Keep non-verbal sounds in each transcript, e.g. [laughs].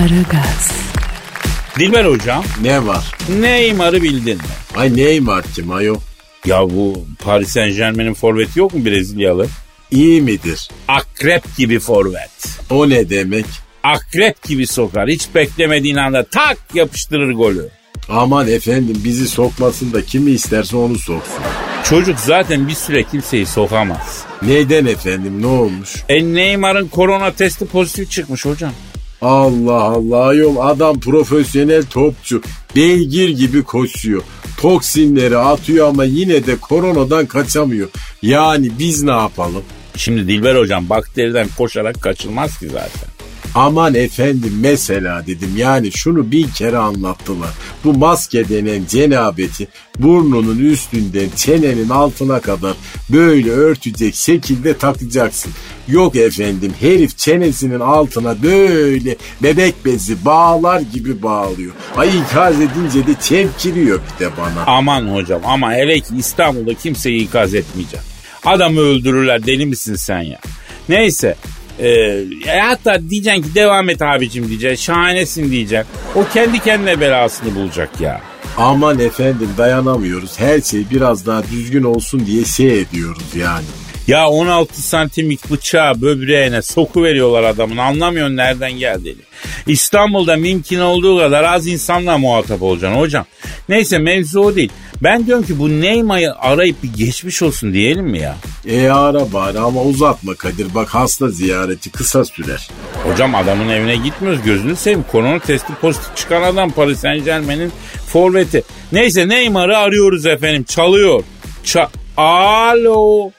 Aragaz, Dilber hocam Ne var? Neymar'ı bildin mi? Ay Neymar kim ayol? Ya bu Paris Saint Germain'in forveti yok mu Brezilyalı? İyi midir? Akrep gibi forvet. O ne demek? Akrep gibi sokar. Hiç beklemediğin anda tak yapıştırır golü. Aman efendim bizi sokmasın da kimi isterse onu soksun. Çocuk zaten bir süre kimseyi sokamaz. Neden efendim ne olmuş? E Neymar'ın korona testi pozitif çıkmış hocam. Allah Allah ayol adam profesyonel topçu. Beygir gibi koşuyor. Toksinleri atıyor ama yine de koronadan kaçamıyor. Yani biz ne yapalım? Şimdi Dilber hocam bakteriden koşarak kaçılmaz ki zaten. Aman efendim mesela dedim yani şunu bin kere anlattılar. Bu maske denen cenabeti burnunun üstünden çenenin altına kadar böyle örtecek şekilde takacaksın. Yok efendim herif çenesinin altına böyle bebek bezi bağlar gibi bağlıyor. Ay ikaz edince de çemkiriyor bir de bana. Aman hocam ama hele ki İstanbul'da kimseyi ikaz etmeyeceğim. Adamı öldürürler deli misin sen ya? Neyse ee, hatta diyeceksin ki devam et abicim diyeceksin. Şahanesin diyeceksin. O kendi kendine belasını bulacak ya. Aman efendim dayanamıyoruz. Her şey biraz daha düzgün olsun diye şey ediyoruz yani. Ya 16 santimlik bıçağı böbreğine soku veriyorlar adamın anlamıyorsun nereden geldiğini. İstanbul'da mümkün olduğu kadar az insanla muhatap olacaksın hocam. Neyse mevzu o değil. Ben diyorum ki bu Neymar'ı arayıp bir geçmiş olsun diyelim mi ya? E ara bari ama uzatma Kadir. Bak hasta ziyareti kısa sürer. Hocam adamın evine gitmiyoruz gözünü seveyim. Korona testi pozitif çıkan adam Paris Saint Germain'in forveti. Neyse Neymar'ı arıyoruz efendim çalıyor. Ça Alo.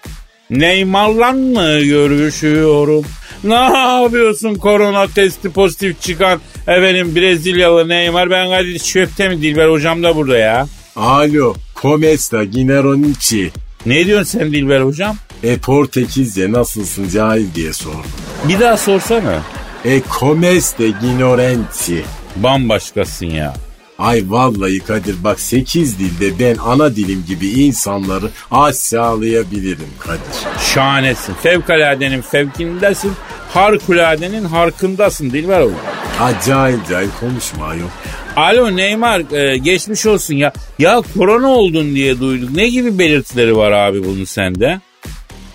Neymar'la mı görüşüyorum? Ne yapıyorsun korona testi pozitif çıkan efendim Brezilyalı Neymar? Ben Kadir Şöpte mi Dilber hocam da burada ya. Alo. Comesta Gineronici. Ne diyorsun sen Dilber hocam? E Portekizce nasılsın cahil diye sordum. Bir daha sorsana. E Comeste Ginorenti. Bambaşkasın ya. Ay vallahi Kadir bak 8 dilde ben ana dilim gibi insanları aşağılayabilirim Kadir. Şahanesin. Fevkaladenin fevkindesin. Harikuladenin harkındasın Dilber hocam. Acayip cahil konuşma ayol. Alo Neymar e, geçmiş olsun ya. Ya korona oldun diye duyduk. Ne gibi belirtileri var abi bunun sende?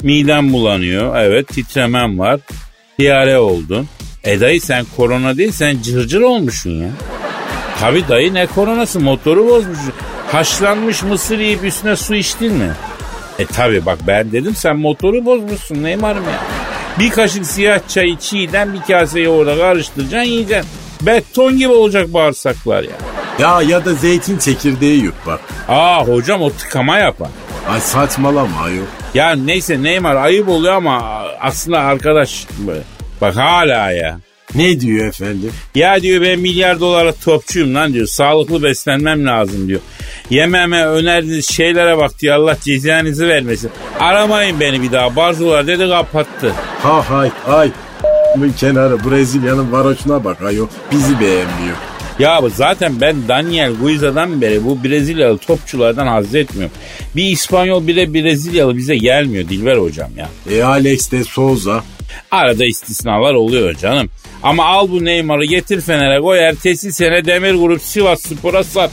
Midem bulanıyor. Evet titremen var. Diyare oldun. E dayı sen korona değil sen cırcır olmuşsun ya. Tabi dayı ne koronası motoru bozmuşsun. Haşlanmış mısır yiyip üstüne su içtin mi? E tabi bak ben dedim sen motoru bozmuşsun Neymar'ım ya. Bir kaşık siyah çayı çiğden bir kase yoğurda karıştıracaksın yiyeceksin. Beton gibi olacak bağırsaklar ya. Ya ya da zeytin çekirdeği yut bak. Aa hocam o tıkama yapar. Ay saçmalama ayol. Ya neyse Neymar ayıp oluyor ama aslında arkadaş bak hala ya. Ne diyor efendim? Ya diyor ben milyar dolara topçuyum lan diyor. Sağlıklı beslenmem lazım diyor. Yememe önerdiğiniz şeylere bak diyor. Allah cezanızı vermesin. Aramayın beni bir daha. Barzolar dedi kapattı. Ha hay ay. Bu kenarı Brezilya'nın varoşuna bak ayol. Bizi beğenmiyor. Ya zaten ben Daniel Guiza'dan beri bu Brezilyalı topçulardan haz etmiyorum. Bir İspanyol bir de Brezilyalı bize gelmiyor Dilber hocam ya. E Alex de Souza. Arada istisnalar oluyor canım. Ama al bu Neymar'ı getir Fener'e koy. Ertesi sene Demir Grup Sivas Spor'a sat.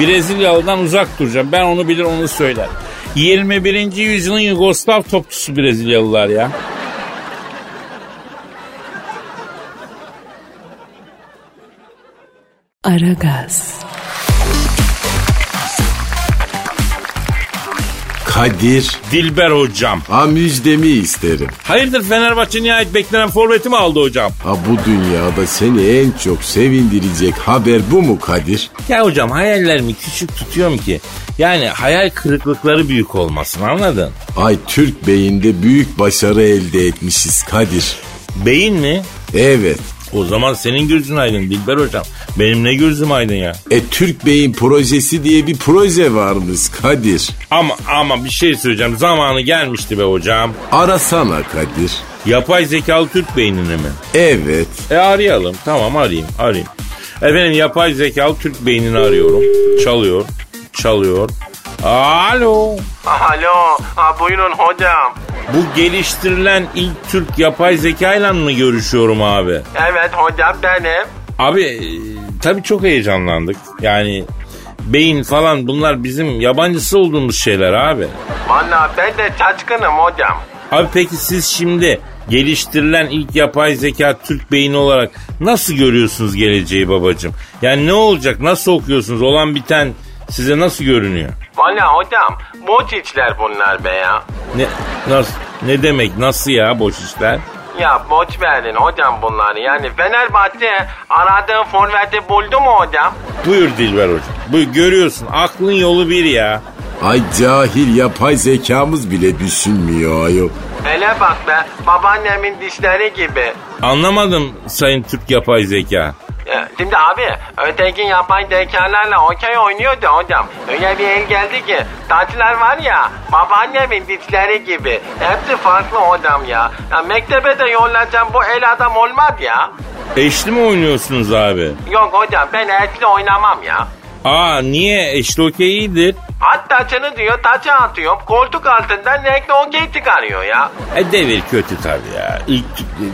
Brezilyalı'dan uzak duracağım. Ben onu bilir onu söyler. 21. yüzyılın Yugoslav topçusu Brezilyalılar ya. Aragaz, Kadir. Dilber hocam. Ha müjdemi isterim. Hayırdır Fenerbahçe nihayet beklenen forveti mi aldı hocam? Ha bu dünyada seni en çok sevindirecek haber bu mu Kadir? Ya hocam hayallerimi küçük tutuyorum ki. Yani hayal kırıklıkları büyük olmasın anladın? Ay Türk beyinde büyük başarı elde etmişiz Kadir. Beyin mi? Evet. O zaman senin gözün aydın Dilber hocam. Benim ne gözüm aydın ya? E Türk Bey'in projesi diye bir proje varmış Kadir. Ama ama bir şey söyleyeceğim. Zamanı gelmişti be hocam. Arasana Kadir. Yapay zekalı Türk beynini mi? Evet. E arayalım. Tamam arayayım. Arayayım. Efendim yapay zekalı Türk beynini arıyorum. Çalıyor. Çalıyor. Alo. Alo, ha, buyurun hocam. Bu geliştirilen ilk Türk yapay zekayla mı görüşüyorum abi? Evet hocam benim. Abi e, tabii çok heyecanlandık. Yani beyin falan bunlar bizim yabancısı olduğumuz şeyler abi. Valla ben de şaşkınım hocam. Abi peki siz şimdi geliştirilen ilk yapay zeka Türk beyni olarak nasıl görüyorsunuz geleceği babacığım? Yani ne olacak? Nasıl okuyorsunuz? Olan biten size nasıl görünüyor? Valla hocam boş işler bunlar be ya. Ne nasıl ne demek? Nasıl ya boş işler? Ya boş verin hocam bunları. Yani Fenerbahçe aradığı forveti buldu mu hocam? Buyur Dilber hocam. Buyur görüyorsun aklın yolu bir ya. Ay cahil yapay zekamız bile düşünmüyor ayol. Hele bak be babaannemin dişleri gibi. Anlamadım sayın Türk yapay zeka. Şimdi abi öteki yapay zekalarla okey oynuyordu hocam. Öyle bir el geldi ki taçlar var ya babaannemin dişleri gibi. Hepsi farklı hocam ya. ya mektebe de yollayacağım bu el adam olmaz ya. Eşli mi oynuyorsunuz abi? Yok hocam ben eşli oynamam ya. Aa niye? Eşli okey iyidir. Hatta taçını diyor taça atıyorum koltuk altından renkli okey çıkarıyor ya. E devir kötü tabii ya. İlk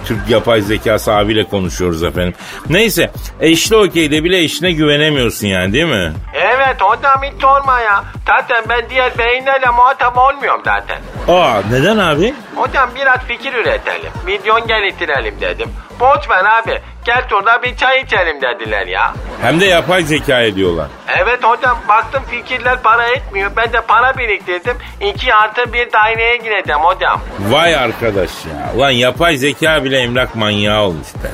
Türk, yapay zekası abiyle konuşuyoruz efendim. Neyse eşli okeyde bile eşine güvenemiyorsun yani değil mi? Evet hocam hiç sorma ya. Zaten ben diğer beyinlerle muhatap olmuyorum zaten. Aa neden abi? Hocam biraz fikir üretelim. Milyon geliştirelim dedim. Boş ver abi. Gel şurada bir çay içelim dediler ya. Hem de yapay zeka ediyorlar. Evet hocam baktım fikirler para etmiyor. Ben de para biriktirdim. 2 artı bir daireye gireceğim hocam. Vay arkadaş ya. Ulan yapay zeka bile emlak manyağı olmuş be.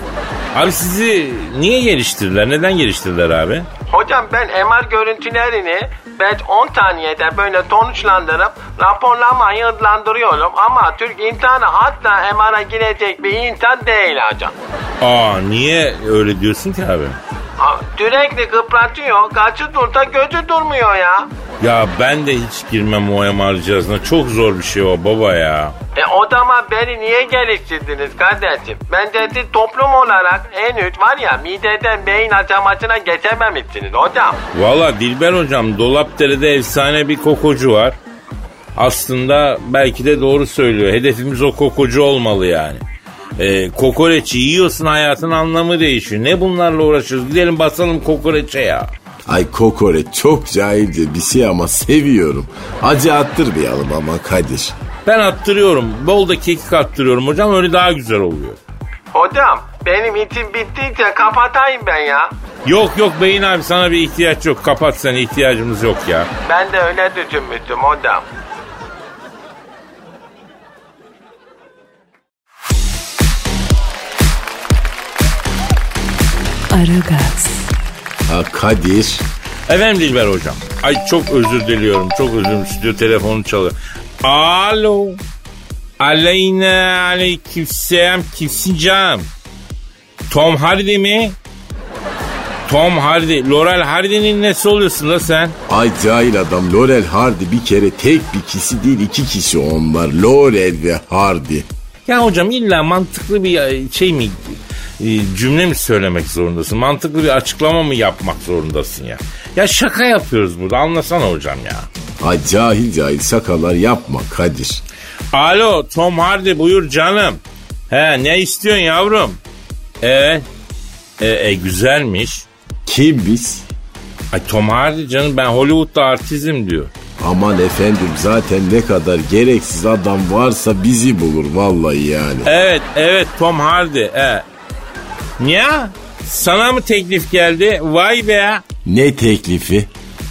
Abi sizi niye geliştirdiler? Neden geliştirdiler abi? Hocam ben MR görüntülerini 5-10 saniyede böyle sonuçlandırıp raporlamayı hızlandırıyorum. Ama Türk insanı hatta MR'a girecek bir insan değil hocam. Aa niye öyle diyorsun ki abi? Sürekli kıpratıyor. Kaçı dursa gözü durmuyor ya. Ya ben de hiç girmem o MR cihazına. Çok zor bir şey o baba ya. E o zaman beni niye geliştirdiniz kardeşim? Bence siz toplum olarak henüz var ya mideden beyin aşamasına geçememişsiniz hocam. Valla Dilber hocam Dolapdere'de efsane bir kokocu var. Aslında belki de doğru söylüyor. Hedefimiz o kokocu olmalı yani. Ee, kokoreçi yiyorsun hayatın anlamı değişiyor. Ne bunlarla uğraşıyoruz? Gidelim basalım kokoreçe ya. Ay kokoreç çok cahilce bir şey ama seviyorum. Acı attırmayalım ama Kadir. Ben attırıyorum. Bol da kekik attırıyorum hocam. Öyle daha güzel oluyor. Hocam benim için bittiyse kapatayım ben ya. Yok yok beyin abi sana bir ihtiyaç yok. Kapat sen ihtiyacımız yok ya. Ben de öyle düşünmüştüm hocam. Aragaz, Ha Kadir. Efendim Dilber hocam. Ay çok özür diliyorum. Çok özür. Stüdyo telefonu çalıyor. Alo. Aleyna aleykümselam. Kimsin canım? Tom Hardy mi? Tom Hardy. Laurel Hardy'nin nesi oluyorsun da sen? Ay cahil adam Laurel Hardy bir kere tek bir kişi değil iki kişi onlar. Laurel ve Hardy. Ya hocam illa mantıklı bir e, şey mi cümle mi söylemek zorundasın? Mantıklı bir açıklama mı yapmak zorundasın ya? Ya şaka yapıyoruz burada anlasana hocam ya. Ay cahil cahil şakalar yapma Kadir. Alo Tom Hardy buyur canım. He ne istiyorsun yavrum? Evet. E, e, güzelmiş. Kim biz? Ay Tom Hardy canım ben Hollywood'da artizm diyor. Aman efendim zaten ne kadar gereksiz adam varsa bizi bulur vallahi yani. Evet evet Tom Hardy. E. Niye? Sana mı teklif geldi? Vay be. Ne teklifi?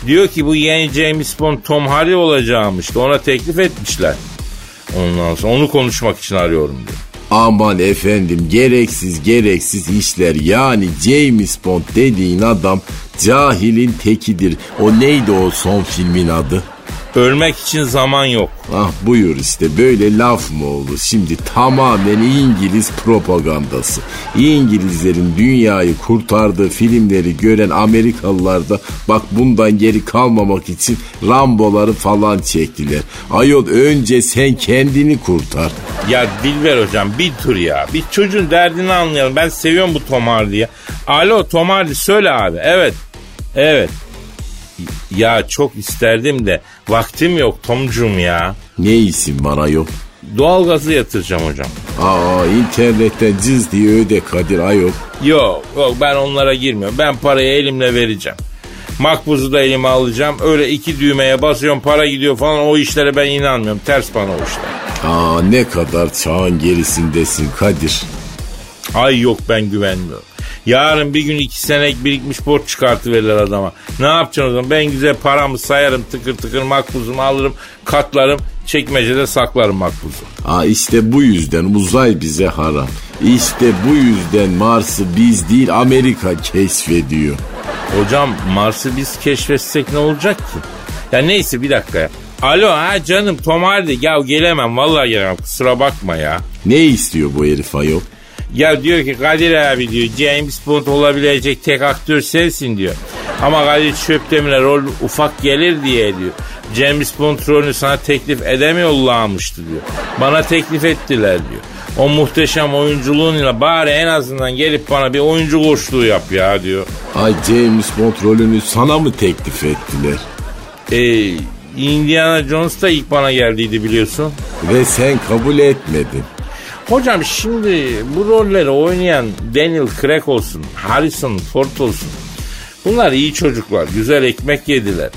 Diyor ki bu yeni James Bond Tom Hardy olacağımış. Ona teklif etmişler. Ondan sonra onu konuşmak için arıyorum diyor. Aman efendim gereksiz gereksiz işler yani James Bond dediğin adam cahilin tekidir. O neydi o son filmin adı? Ölmek için zaman yok. Ah buyur işte böyle laf mı olur? Şimdi tamamen İngiliz propagandası. İngilizlerin dünyayı kurtardığı filmleri gören Amerikalılar da bak bundan geri kalmamak için Ramboları falan çektiler. Ayol önce sen kendini kurtar. Ya Dilber hocam bir tur ya. Bir çocuğun derdini anlayalım. Ben seviyorum bu Tom Hardy'yi. Alo Tom Hardy söyle abi. Evet. Evet. Ya çok isterdim de vaktim yok Tomcum ya. Ne isim var ayol? Doğalgazı yatıracağım hocam. Aa internetten cız diye öde Kadir ayol. Yok yok ben onlara girmiyorum. Ben parayı elimle vereceğim. Makbuzu da elime alacağım. Öyle iki düğmeye basıyorum para gidiyor falan o işlere ben inanmıyorum. Ters bana o işler. Aa ne kadar çağın gerisindesin Kadir. Ay yok ben güvenmiyorum. Yarın bir gün iki senek birikmiş borç çıkartıverirler adama. Ne yapacaksın o zaman? Ben güzel paramı sayarım tıkır tıkır makbuzumu alırım katlarım çekmecede saklarım makbuzu. Aa işte bu yüzden uzay bize haram. İşte bu yüzden Mars'ı biz değil Amerika keşfediyor. Hocam Mars'ı biz keşfetsek ne olacak ki? Ya neyse bir dakika ya. Alo ha canım Tom Hardy ya gelemem vallahi gelemem kusura bakma ya. Ne istiyor bu herif ayol? Ya diyor ki Kadir abi diyor James Bond olabilecek tek aktör sensin diyor. Ama Kadir Çöpdemir'e rol ufak gelir diye diyor. James Bond rolünü sana teklif edemiyorlarmıştı diyor. Bana teklif ettiler diyor. O muhteşem oyunculuğunla bari en azından gelip bana bir oyuncu koşluğu yap ya diyor. Ay James Bond rolünü sana mı teklif ettiler? Ee, Indiana Jones da ilk bana geldiydi biliyorsun. Ve sen kabul etmedin. Hocam şimdi bu rolleri oynayan Daniel Craig olsun, Harrison Ford olsun. Bunlar iyi çocuklar, güzel ekmek yediler.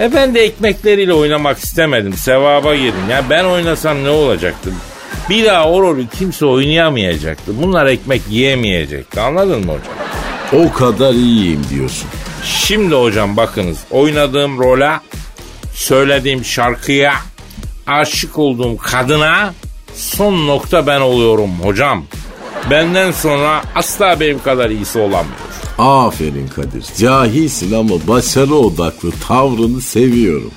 E ben de ekmekleriyle oynamak istemedim, sevaba girdim. Ya ben oynasam ne olacaktı? Bir daha o rolü kimse oynayamayacaktı. Bunlar ekmek yiyemeyecekti. Anladın mı hocam? O kadar iyiyim diyorsun. Şimdi hocam bakınız oynadığım role, söylediğim şarkıya, aşık olduğum kadına son nokta ben oluyorum hocam. Benden sonra asla benim kadar iyisi olamıyor. Aferin Kadir. Cahilsin ama başarı odaklı tavrını seviyorum.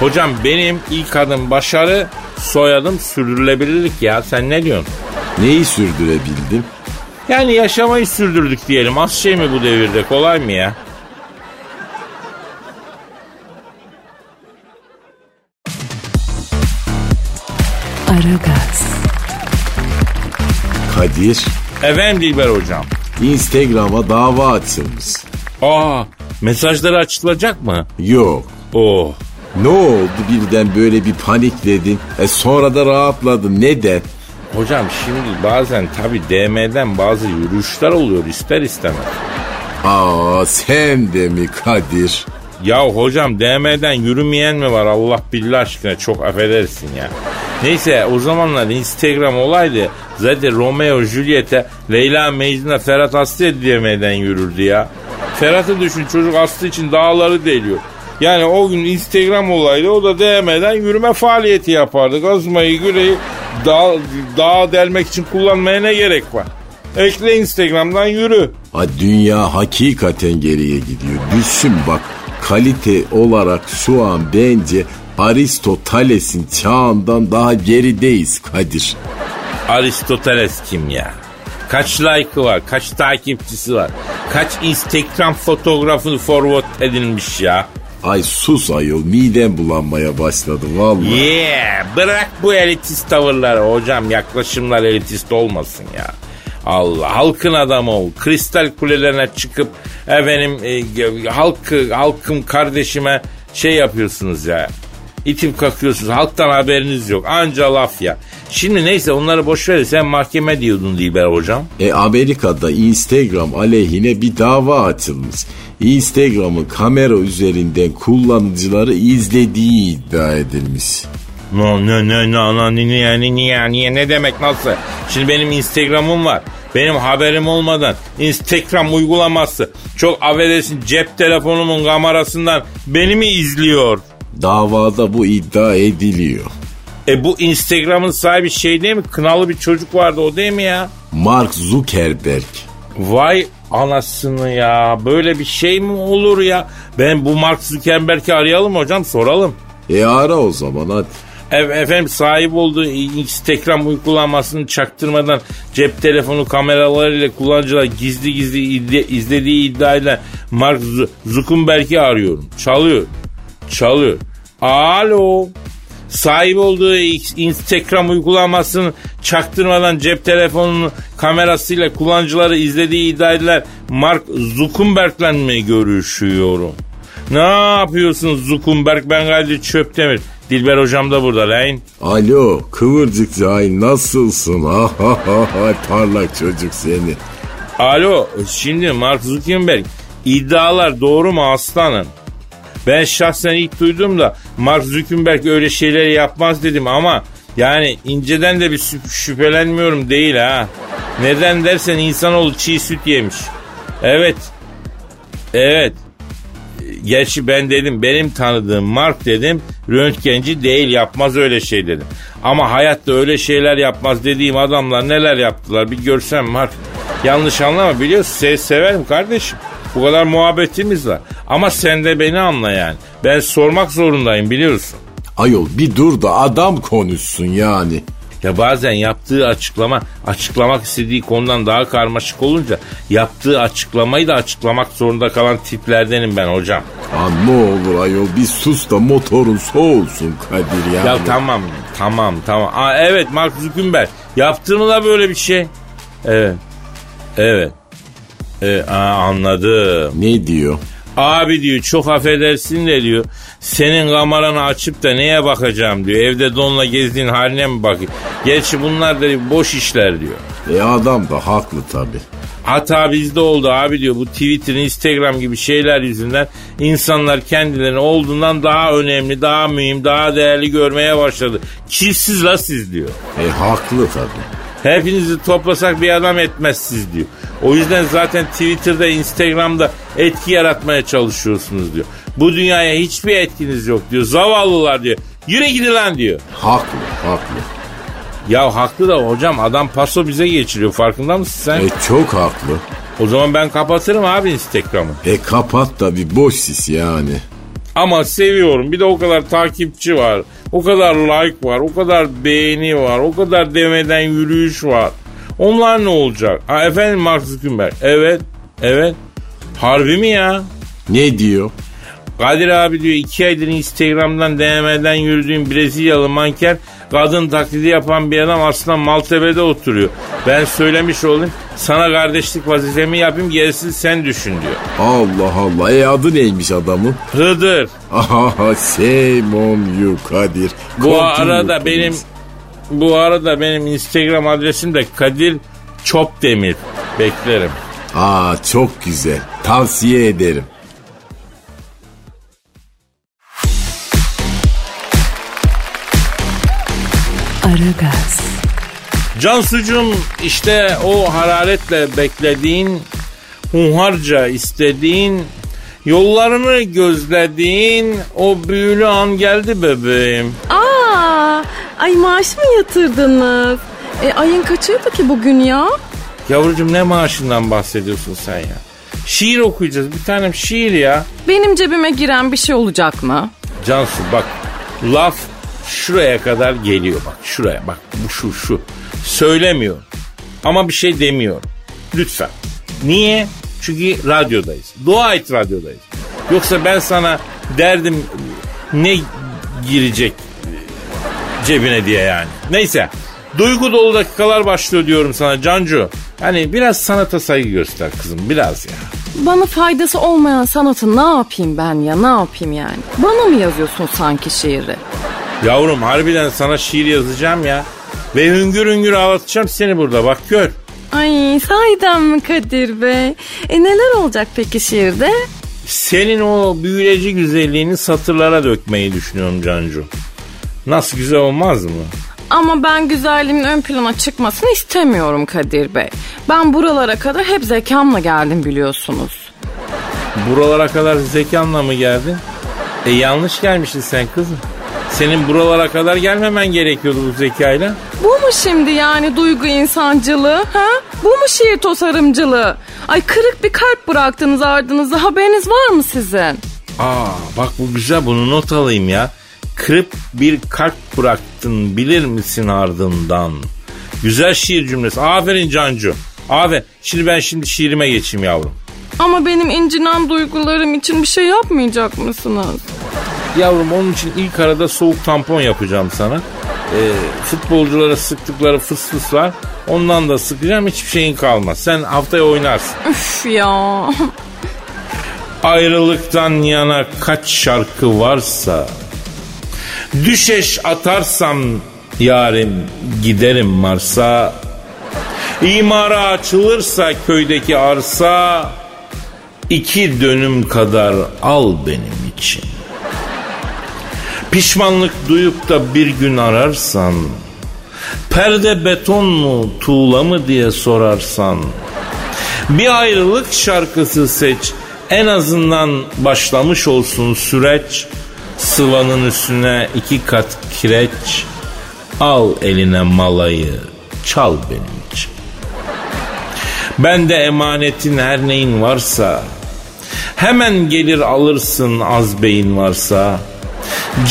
Hocam benim ilk adım başarı, soyadım sürdürülebilirlik ya. Sen ne diyorsun? Neyi sürdürebildim? Yani yaşamayı sürdürdük diyelim. Az şey mi bu devirde? Kolay mı ya? Kadir, Efendim Dilber hocam. Instagram'a dava açılmış. Aa mesajları açılacak mı? Yok. Oh. Ne oldu birden böyle bir panikledin? E sonra da rahatladın. Neden? Hocam şimdi bazen tabi DM'den bazı yürüyüşler oluyor ister istemez. Aa sen de mi Kadir? Ya hocam DM'den yürümeyen mi var Allah billah aşkına çok affedersin ya. Neyse o zamanlar Instagram olaydı. Zaten Romeo Juliet'e Leyla Mecnun'a Ferhat Aslı'ya DM'den yürürdü ya. Ferhat'ı düşün çocuk Aslı için dağları deliyor. Yani o gün Instagram olaydı o da DM'den yürüme faaliyeti yapardı. Kazmayı güreyi dağ, dağa delmek için kullanmaya ne gerek var? Ekle Instagram'dan yürü. Ha, dünya hakikaten geriye gidiyor. Düşün bak kalite olarak şu an bence Aristoteles'in çağından daha gerideyiz Kadir. Aristoteles kim ya? Kaç like'ı var? Kaç takipçisi var? Kaç Instagram fotoğrafını forward edilmiş ya? Ay sus ayol midem bulanmaya başladı vallahi. Yeah bırak bu elitist tavırları hocam yaklaşımlar elitist olmasın ya. Allah halkın adamı ol. Kristal kulelerine çıkıp efendim e, halkı halkım kardeşime şey yapıyorsunuz ya. İtip kakıyorsunuz. Halktan haberiniz yok. Anca laf ya. Şimdi neyse onları boş ver. Sen mahkeme diyordun Dilber hocam. E Amerika'da Instagram aleyhine bir dava açılmış. Instagram'ın kamera üzerinden kullanıcıları izlediği iddia edilmiş. No no no no no niye niye niye ne demek nasıl? Şimdi benim Instagram'ım var. Benim haberim olmadan Instagram uygulaması çok affedersin cep telefonumun kamerasından beni mi izliyor? Davada bu iddia ediliyor. E bu Instagram'ın sahibi şey değil mi? Kınalı bir çocuk vardı o değil mi ya? Mark Zuckerberg. Vay anasını ya. Böyle bir şey mi olur ya? Ben bu Mark Zuckerberg'i arayalım hocam soralım. E ara o zaman hadi. E- efendim sahip olduğu Instagram uygulamasını çaktırmadan cep telefonu kameralarıyla kullanıcılar gizli gizli izlediği iddiayla Mark Zuckerberg'i arıyorum. Çalıyor. Çalıyor. Alo. Sahip olduğu Instagram uygulamasını çaktırmadan cep telefonunun kamerasıyla kullanıcıları izlediği iddia edilen Mark Zuckerberg'le mi görüşüyorum? Ne yapıyorsun Zuckerberg ben Kadir Çöptemir. Dilber hocam da burada lan. Alo kıvırcık cahil nasılsın? Ha ha ha ha parlak çocuk seni. Alo şimdi Mark Zuckerberg iddialar doğru mu aslanım? Ben şahsen ilk duyduğumda Mark Zuckerberg öyle şeyler yapmaz dedim ama yani inceden de bir şü- şüphelenmiyorum değil ha. Neden dersen insanoğlu çiğ süt yemiş. Evet. Evet. Gerçi ben dedim benim tanıdığım Mark dedim röntgenci değil yapmaz öyle şey dedim. Ama hayatta öyle şeyler yapmaz dediğim adamlar neler yaptılar bir görsen Mark. Yanlış anlama biliyorsun seni severim kardeşim. Bu kadar muhabbetimiz var. Ama sen de beni anla yani. Ben sormak zorundayım biliyorsun. Ayol bir dur da adam konuşsun yani. Ya bazen yaptığı açıklama açıklamak istediği konudan daha karmaşık olunca yaptığı açıklamayı da açıklamak zorunda kalan tiplerdenim ben hocam. Ha ne olur ayol bir sus da motorun soğulsun Kadir yani. Ya tamam tamam tamam. Aa, evet Mark Zuckerberg yaptı mı da böyle bir şey? Evet. Evet. Ee, aa, anladım. Ne diyor? Abi diyor çok affedersin de diyor. Senin kameranı açıp da neye bakacağım diyor. Evde donla gezdiğin haline mi bakayım? Gerçi bunlar da boş işler diyor. E adam da haklı tabi. Hata bizde oldu abi diyor. Bu Twitter, Instagram gibi şeyler yüzünden insanlar kendilerini olduğundan daha önemli, daha mühim, daha değerli görmeye başladı. Kimsiz la siz diyor. E haklı tabi. Hepinizi toplasak bir adam etmezsiz diyor. O yüzden zaten Twitter'da, Instagram'da etki yaratmaya çalışıyorsunuz diyor. Bu dünyaya hiçbir etkiniz yok diyor. Zavallılar diyor. Yürü gidin lan diyor. Haklı haklı. Ya haklı da hocam adam paso bize geçiriyor farkında mısın sen? E çok haklı. O zaman ben kapatırım abi Instagram'ı. E kapat da bir boş sis yani. Ama seviyorum. Bir de o kadar takipçi var. O kadar like var. O kadar beğeni var. O kadar demeden yürüyüş var. Onlar ne olacak? Ha, efendim Mark Zuckerberg. Evet. Evet. Harbi mi ya? Ne diyor? Kadir abi diyor iki aydır Instagram'dan DM'den yürüdüğüm Brezilyalı manker kadın taklidi yapan bir adam aslında Maltepe'de oturuyor. Ben söylemiş olayım sana kardeşlik vazifemi yapayım gerisini sen düşün diyor. Allah Allah. E adı neymiş adamın? Hıdır. Aha shame on you Kadir. Bu Continue, arada please. benim bu arada benim Instagram adresim de Kadir Çopdemir. Beklerim. Aa çok güzel. Tavsiye ederim. Aragaz, Cansucuğum işte o hararetle beklediğin, hunharca istediğin, yollarını gözlediğin o büyülü an geldi bebeğim. Aa, ay maaş mı yatırdınız? E, ayın kaçıydı ki bugün ya? Yavrucuğum ne maaşından bahsediyorsun sen ya? Şiir okuyacağız. Bir tanem şiir ya. Benim cebime giren bir şey olacak mı? Cansu bak laf şuraya kadar geliyor bak şuraya. Bak bu şu şu. Söylemiyor. Ama bir şey demiyor. Lütfen. Niye? Çünkü radyodayız. Dua et radyodayız. Yoksa ben sana derdim ne girecek cebine diye yani. Neyse. Duygu dolu dakikalar başlıyor diyorum sana Cancu. Hani biraz sanata saygı göster kızım biraz ya. Bana faydası olmayan sanatı ne yapayım ben ya ne yapayım yani? Bana mı yazıyorsun sanki şiiri? Yavrum harbiden sana şiir yazacağım ya. Ve hüngür hüngür ağlatacağım seni burada bak gör. Ay sahiden mi Kadir Bey? E neler olacak peki şiirde? Senin o büyüleci güzelliğini satırlara dökmeyi düşünüyorum Cancu. Nasıl güzel olmaz mı? Ama ben güzelliğimin ön plana çıkmasını istemiyorum Kadir Bey. Ben buralara kadar hep zekamla geldim biliyorsunuz. Buralara kadar zekanla mı geldin? E yanlış gelmişsin sen kızım. Senin buralara kadar gelmemen gerekiyordu bu zekayla. Bu mu şimdi yani duygu insancılığı? Ha? Bu mu şiir tasarımcılığı? Ay kırık bir kalp bıraktınız ardınızda haberiniz var mı sizin? Aa bak bu güzel bunu not alayım ya. Kırıp bir kalp bıraktın bilir misin ardından? Güzel şiir cümlesi. Aferin Cancu. Aferin. Şimdi ben şimdi şiirime geçeyim yavrum. Ama benim incinen duygularım için bir şey yapmayacak mısınız? Yavrum onun için ilk arada soğuk tampon yapacağım sana. Ee, futbolculara sıktıkları fıs fıs var. Ondan da sıkacağım hiçbir şeyin kalmaz. Sen haftaya oynarsın. [laughs] Üf ya. Ayrılıktan yana kaç şarkı varsa Düşeş atarsam yarim giderim Mars'a İmara açılırsa köydeki arsa iki dönüm kadar al benim için. Pişmanlık duyup da bir gün ararsan, perde beton mu tuğla mı diye sorarsan, bir ayrılık şarkısı seç, en azından başlamış olsun süreç, sıvanın üstüne iki kat kireç, al eline malayı, çal benim için. Ben de emanetin her neyin varsa, hemen gelir alırsın az beyin varsa,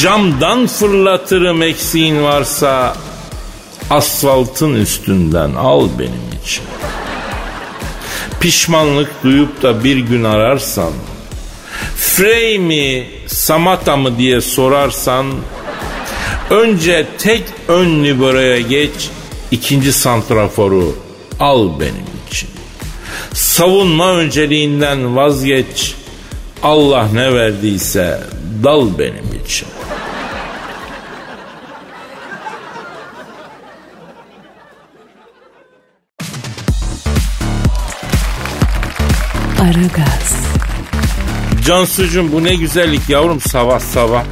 camdan fırlatırım eksiğin varsa, asfaltın üstünden al benim için. Pişmanlık duyup da bir gün ararsan, Frey mi Samata mı diye sorarsan, önce tek ön liberoya geç, ikinci santraforu al benim için. Savunma önceliğinden vazgeç, Allah ne verdiyse dal benim için. Aragaz, Cansucuğum bu ne güzellik yavrum sabah sabah.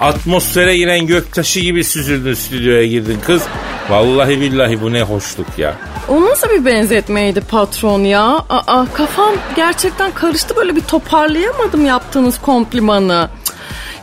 Atmosfere giren göktaşı gibi süzüldün stüdyoya girdin kız. Vallahi billahi bu ne hoşluk ya. O nasıl bir benzetmeydi patron ya? Aa, kafam gerçekten karıştı böyle bir toparlayamadım yaptığınız komplimanı.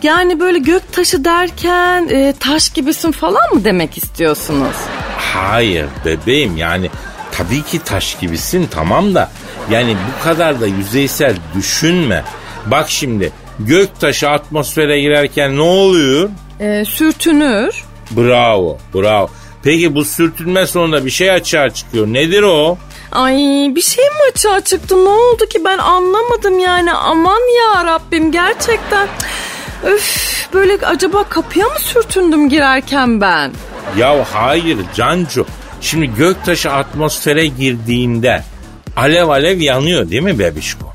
Yani böyle gök taşı derken e, taş gibisin falan mı demek istiyorsunuz? Hayır bebeğim yani tabii ki taş gibisin tamam da yani bu kadar da yüzeysel düşünme. Bak şimdi gök taşı atmosfere girerken ne oluyor? E, sürtünür. Bravo bravo. Peki bu sürtünme sonunda bir şey açığa çıkıyor. Nedir o? Ay bir şey mi açığa çıktı? Ne oldu ki ben anlamadım yani. Aman ya Rabbim gerçekten. Öf böyle acaba kapıya mı sürtündüm girerken ben? Ya hayır Cancu. Şimdi göktaşı atmosfere girdiğinde alev alev yanıyor değil mi bebişko?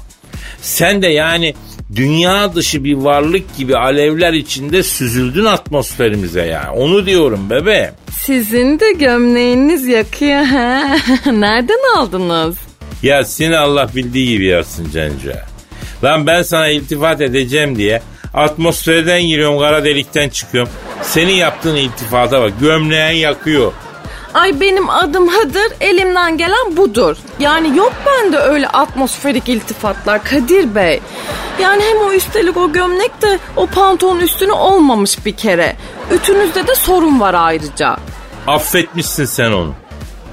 Sen de yani dünya dışı bir varlık gibi alevler içinde süzüldün atmosferimize yani. Onu diyorum bebeğim. Sizin de gömleğiniz yakıyor ha. [laughs] Nereden aldınız? Ya seni Allah bildiği gibi yapsın Cancu. Lan ben sana iltifat edeceğim diye atmosferden giriyorum kara delikten çıkıyorum. Senin yaptığın iltifata bak gömleğin yakıyor. Ay benim adım Hıdır, elimden gelen budur. Yani yok bende öyle atmosferik iltifatlar Kadir Bey. Yani hem o üstelik o gömlek de o pantolon üstüne olmamış bir kere. Ütünüzde de sorun var ayrıca. Affetmişsin sen onu.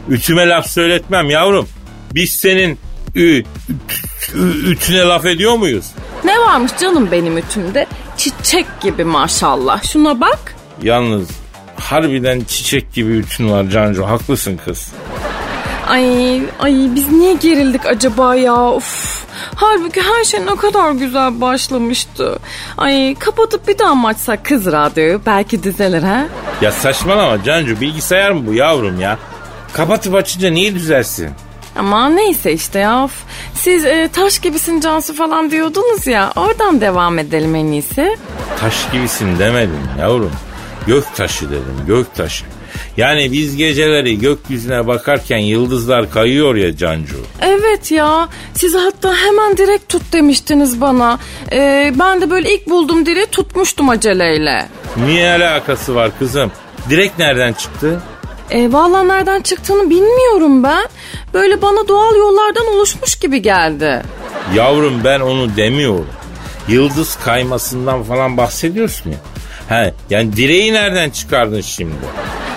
Ütüme laf söyletmem yavrum. Biz senin ü, ütüne laf ediyor muyuz? Ne varmış canım benim ütümde? Çiçek gibi maşallah. Şuna bak. Yalnız harbiden çiçek gibi ütün var Cancu. Haklısın kız. Ay ay biz niye gerildik acaba ya? Of. Halbuki her şey ne kadar güzel başlamıştı. Ay kapatıp bir daha mı açsak kız radyoyu? Belki düzelir ha? Ya saçmalama Cancu bilgisayar mı bu yavrum ya? Kapatıp açınca niye düzelsin? Ama neyse işte ya. Of. Siz e, taş gibisin Cansu falan diyordunuz ya. Oradan devam edelim en iyisi. Taş gibisin demedim yavrum. Gök taşı dedim gök taşı. Yani biz geceleri gökyüzüne bakarken yıldızlar kayıyor ya Cancu. Evet ya. Siz hatta hemen direkt tut demiştiniz bana. E, ben de böyle ilk buldum direkt tutmuştum aceleyle. Niye alakası var kızım? Direkt nereden çıktı? E, Valla nereden çıktığını bilmiyorum ben. Böyle bana doğal yollardan oluşmuş gibi geldi. Yavrum ben onu demiyorum. Yıldız kaymasından falan bahsediyorsun ya. He, yani direği nereden çıkardın şimdi?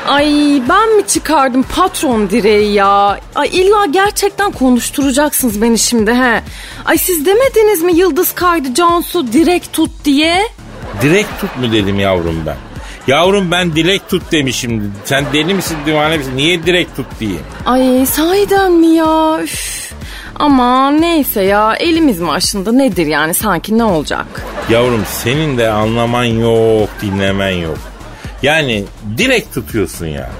Ay ben mi çıkardım patron direği ya? Ay illa gerçekten konuşturacaksınız beni şimdi he. Ay siz demediniz mi yıldız kaydı Cansu direkt tut diye? Direkt tut mu dedim yavrum ben. Yavrum ben dilek tut demişim. Sen deli misin divane misin? Niye direkt tut diyeyim? Ay sahiden mi ya? Üf. Ama neyse ya elimiz mi aşında nedir yani sanki ne olacak? Yavrum senin de anlaman yok, dinlemen yok. Yani direkt tutuyorsun ya.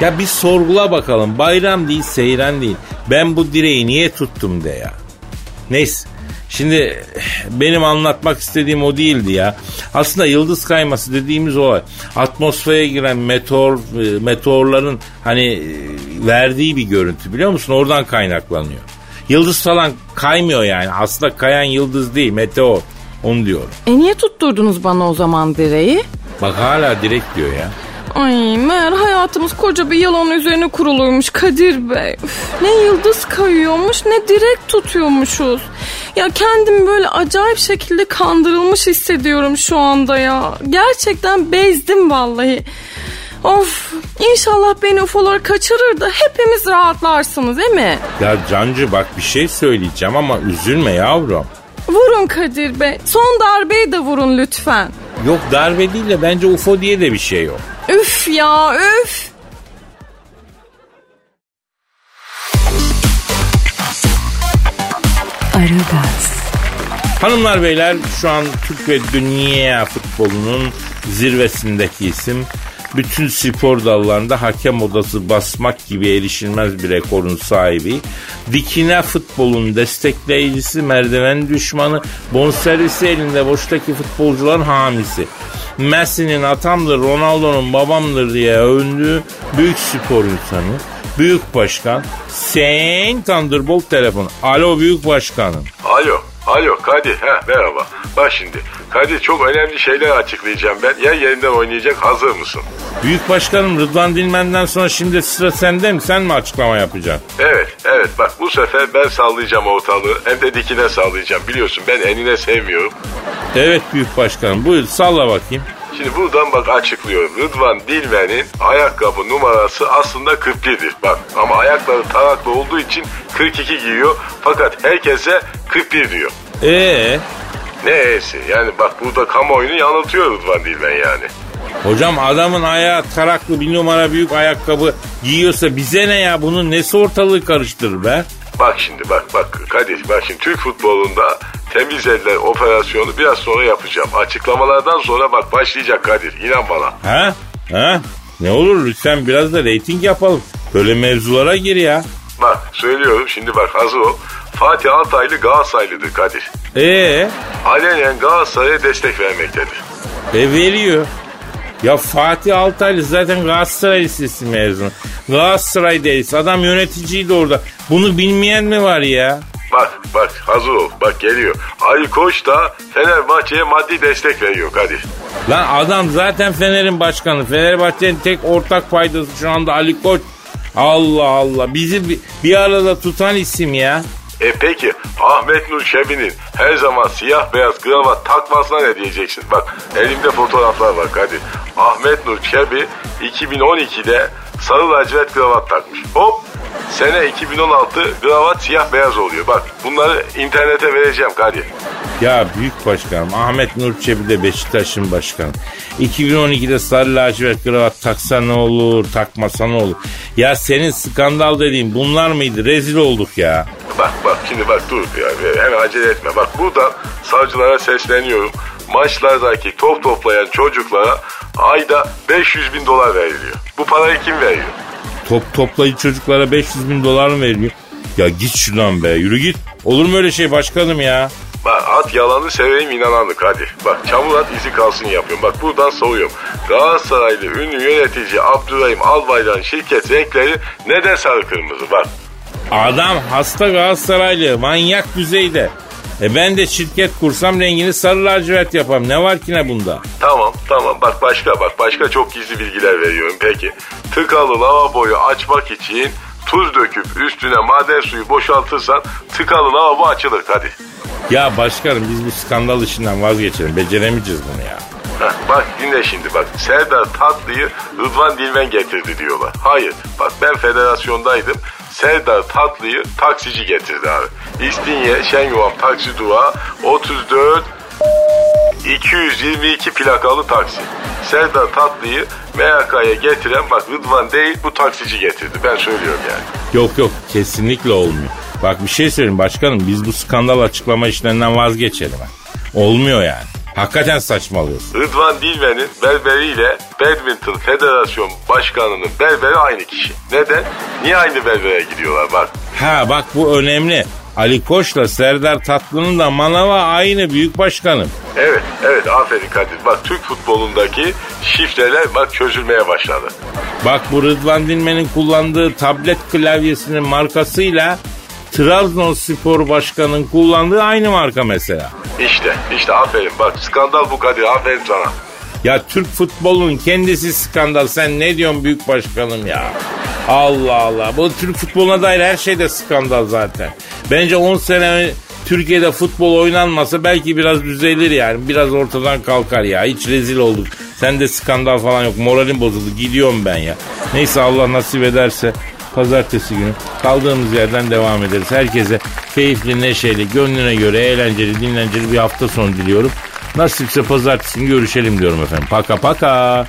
Ya bir sorgula bakalım. Bayram değil, seyran değil. Ben bu direği niye tuttum de ya. Neyse. Şimdi benim anlatmak istediğim o değildi ya. Aslında yıldız kayması dediğimiz olay atmosfere giren meteor e, meteorların hani e, verdiği bir görüntü biliyor musun? Oradan kaynaklanıyor. Yıldız falan kaymıyor yani. Aslında kayan yıldız değil meteor. Onu diyorum. E niye tutturdunuz bana o zaman direği? Bak hala direkt diyor ya. Ay meğer hayatımız koca bir yalan üzerine kuruluymuş Kadir Bey. Üf, ne yıldız kayıyormuş ne direk tutuyormuşuz. Ya kendimi böyle acayip şekilde kandırılmış hissediyorum şu anda ya. Gerçekten bezdim vallahi. Of inşallah beni ufolar kaçırır da hepimiz rahatlarsınız değil mi? Ya Cancı bak bir şey söyleyeceğim ama üzülme yavrum. Vurun Kadir Bey. Son darbeyi de vurun lütfen. Yok darbe değil de bence UFO diye de bir şey yok. Üf ya üf. Aragaz, Hanımlar beyler şu an Türk ve dünya futbolunun zirvesindeki isim. Bütün spor dallarında hakem odası basmak gibi erişilmez bir rekorun sahibi. Dikine futbolun destekleyicisi, merdiven düşmanı, bonservisi elinde boştaki futbolcuların hamisi. Messi'nin atamdır, Ronaldo'nun babamdır diye övündüğü büyük spor insanı. Büyük başkan Sayın Thunderbolt telefon. Alo büyük başkanım. Alo, alo Kadir. Ha, merhaba. Bak şimdi, Kadir çok önemli şeyler açıklayacağım ben. Yer yerinden oynayacak hazır mısın? Büyük başkanım Rıdvan Dilmen'den sonra şimdi sıra sende mi? Sen mi açıklama yapacaksın? Evet, evet bak bu sefer ben sallayacağım ortalığı. Hem de dikine sallayacağım. Biliyorsun ben enine sevmiyorum. Evet büyük başkanım buyur salla bakayım. Şimdi buradan bak açıklıyorum. Rıdvan Dilmen'in ayakkabı numarası aslında 41'dir. Bak ama ayakları taraklı olduğu için 42 giyiyor. Fakat herkese 41 diyor. Ee, Ne e'si? Yani bak burada kamuoyunu yanıltıyor Rıdvan Dilmen yani. hocam adamın ayağı taraklı bir numara büyük ayakkabı giyiyorsa bize ne ya bunun nesi ortalığı karıştırır be? Bak şimdi bak bak Kadir bak şimdi Türk futbolunda temiz eller operasyonu biraz sonra yapacağım. Açıklamalardan sonra bak başlayacak Kadir inan bana. Ha? Ha? Ne olur lütfen biraz da reyting yapalım. Böyle mevzulara gir ya. Bak söylüyorum şimdi bak hazır ol. Fatih Altaylı Galatasaraylıdır Kadir. Ee, Alenen Galatasaray'a destek vermektedir. e veriyor. Ya Fatih Altaylı zaten Galatasaray Lisesi mezunu. Galatasaray delisi. Adam yöneticiydi orada. Bunu bilmeyen mi var ya? Bak bak hazır ol bak geliyor. Ali Koç da Fenerbahçe'ye maddi destek veriyor Kadir. Lan adam zaten Fener'in başkanı. Fenerbahçe'nin tek ortak paydası şu anda Ali Koç. Allah Allah. Bizi bir, bir arada tutan isim ya. E peki Ahmet Nur Çebi'nin her zaman siyah beyaz kravat takmasına ne diyeceksin? Bak elimde fotoğraflar var Kadir. Ahmet Nur Çebi 2012'de sarı lacivert kravat takmış. Hop sene 2016 kravat siyah beyaz oluyor. Bak bunları internete vereceğim Kadir. Ya büyük başkanım Ahmet Nur Çebi de Beşiktaş'ın başkanı. 2012'de sarı lacivert kravat taksa ne olur takmasa ne olur. Ya senin skandal dediğin bunlar mıydı? Rezil olduk ya. Bak bak şimdi bak dur ya hemen acele etme. Bak buradan savcılara sesleniyorum. Maçlardaki top toplayan çocuklara ayda 500 bin dolar veriliyor. Bu parayı kim veriyor? Top toplayıcı çocuklara 500 bin dolar mı veriliyor? Ya git şuradan be yürü git. Olur mu öyle şey başkanım ya? Bak at yalanı seveyim inananlık hadi. Bak çamur at izi kalsın yapıyorum. Bak buradan soruyorum. Galatasaraylı ünlü yönetici Abdurrahim Albayrak'ın şirket renkleri neden sarı kırmızı? Bak Adam hasta Galatasaraylı manyak düzeyde. E ben de şirket kursam rengini sarı lacivert yapam. Ne var ki ne bunda? tamam tamam bak başka bak başka çok gizli bilgiler veriyorum peki. Tıkalı lavaboyu açmak için tuz döküp üstüne maden suyu boşaltırsan tıkalı lavabo açılır hadi. Ya başkanım biz bu skandal işinden vazgeçelim. Beceremeyeceğiz bunu ya. Heh, bak dinle şimdi bak. Serdar Tatlı'yı Rıdvan Dilmen getirdi diyorlar. Hayır bak ben federasyondaydım. Serdar Tatlı'yı taksici getirdi abi. İstinye Şenyuvam taksi durağı 34 222 plakalı taksi. Serdar Tatlı'yı MHK'ya getiren bak Rıdvan değil bu taksici getirdi. Ben söylüyorum yani. Yok yok kesinlikle olmuyor. Bak bir şey söyleyeyim başkanım biz bu skandal açıklama işlerinden vazgeçelim. ha. Olmuyor yani. Hakikaten saçmalıyorsun. Rıdvan Dilmen'in berberiyle Badminton Federasyon Başkanı'nın berberi aynı kişi. Neden? Niye aynı berbere gidiyorlar bak. Ha bak bu önemli. Ali Koç'la Serdar Tatlı'nın da manava aynı büyük başkanım. Evet, evet aferin Kadir. Bak Türk futbolundaki şifreler bak çözülmeye başladı. Bak bu Rıdvan Dilmen'in kullandığı tablet klavyesinin markasıyla Trabzonspor Başkanı'nın kullandığı aynı marka mesela. İşte, işte aferin. Bak skandal bu Kadir. Aferin sana. Ya Türk futbolunun kendisi skandal. Sen ne diyorsun büyük başkanım ya? Allah Allah. Bu Türk futboluna dair her şey de skandal zaten. Bence 10 sene Türkiye'de futbol oynanmasa belki biraz düzelir yani. Biraz ortadan kalkar ya. Hiç rezil olduk. Sen de skandal falan yok. Moralim bozuldu. Gidiyorum ben ya. Neyse Allah nasip ederse pazartesi günü kaldığımız yerden devam ederiz. Herkese keyifli, neşeli, gönlüne göre eğlenceli, dinlenceli bir hafta sonu diliyorum. Nasipse pazartesi görüşelim diyorum efendim. Paka paka.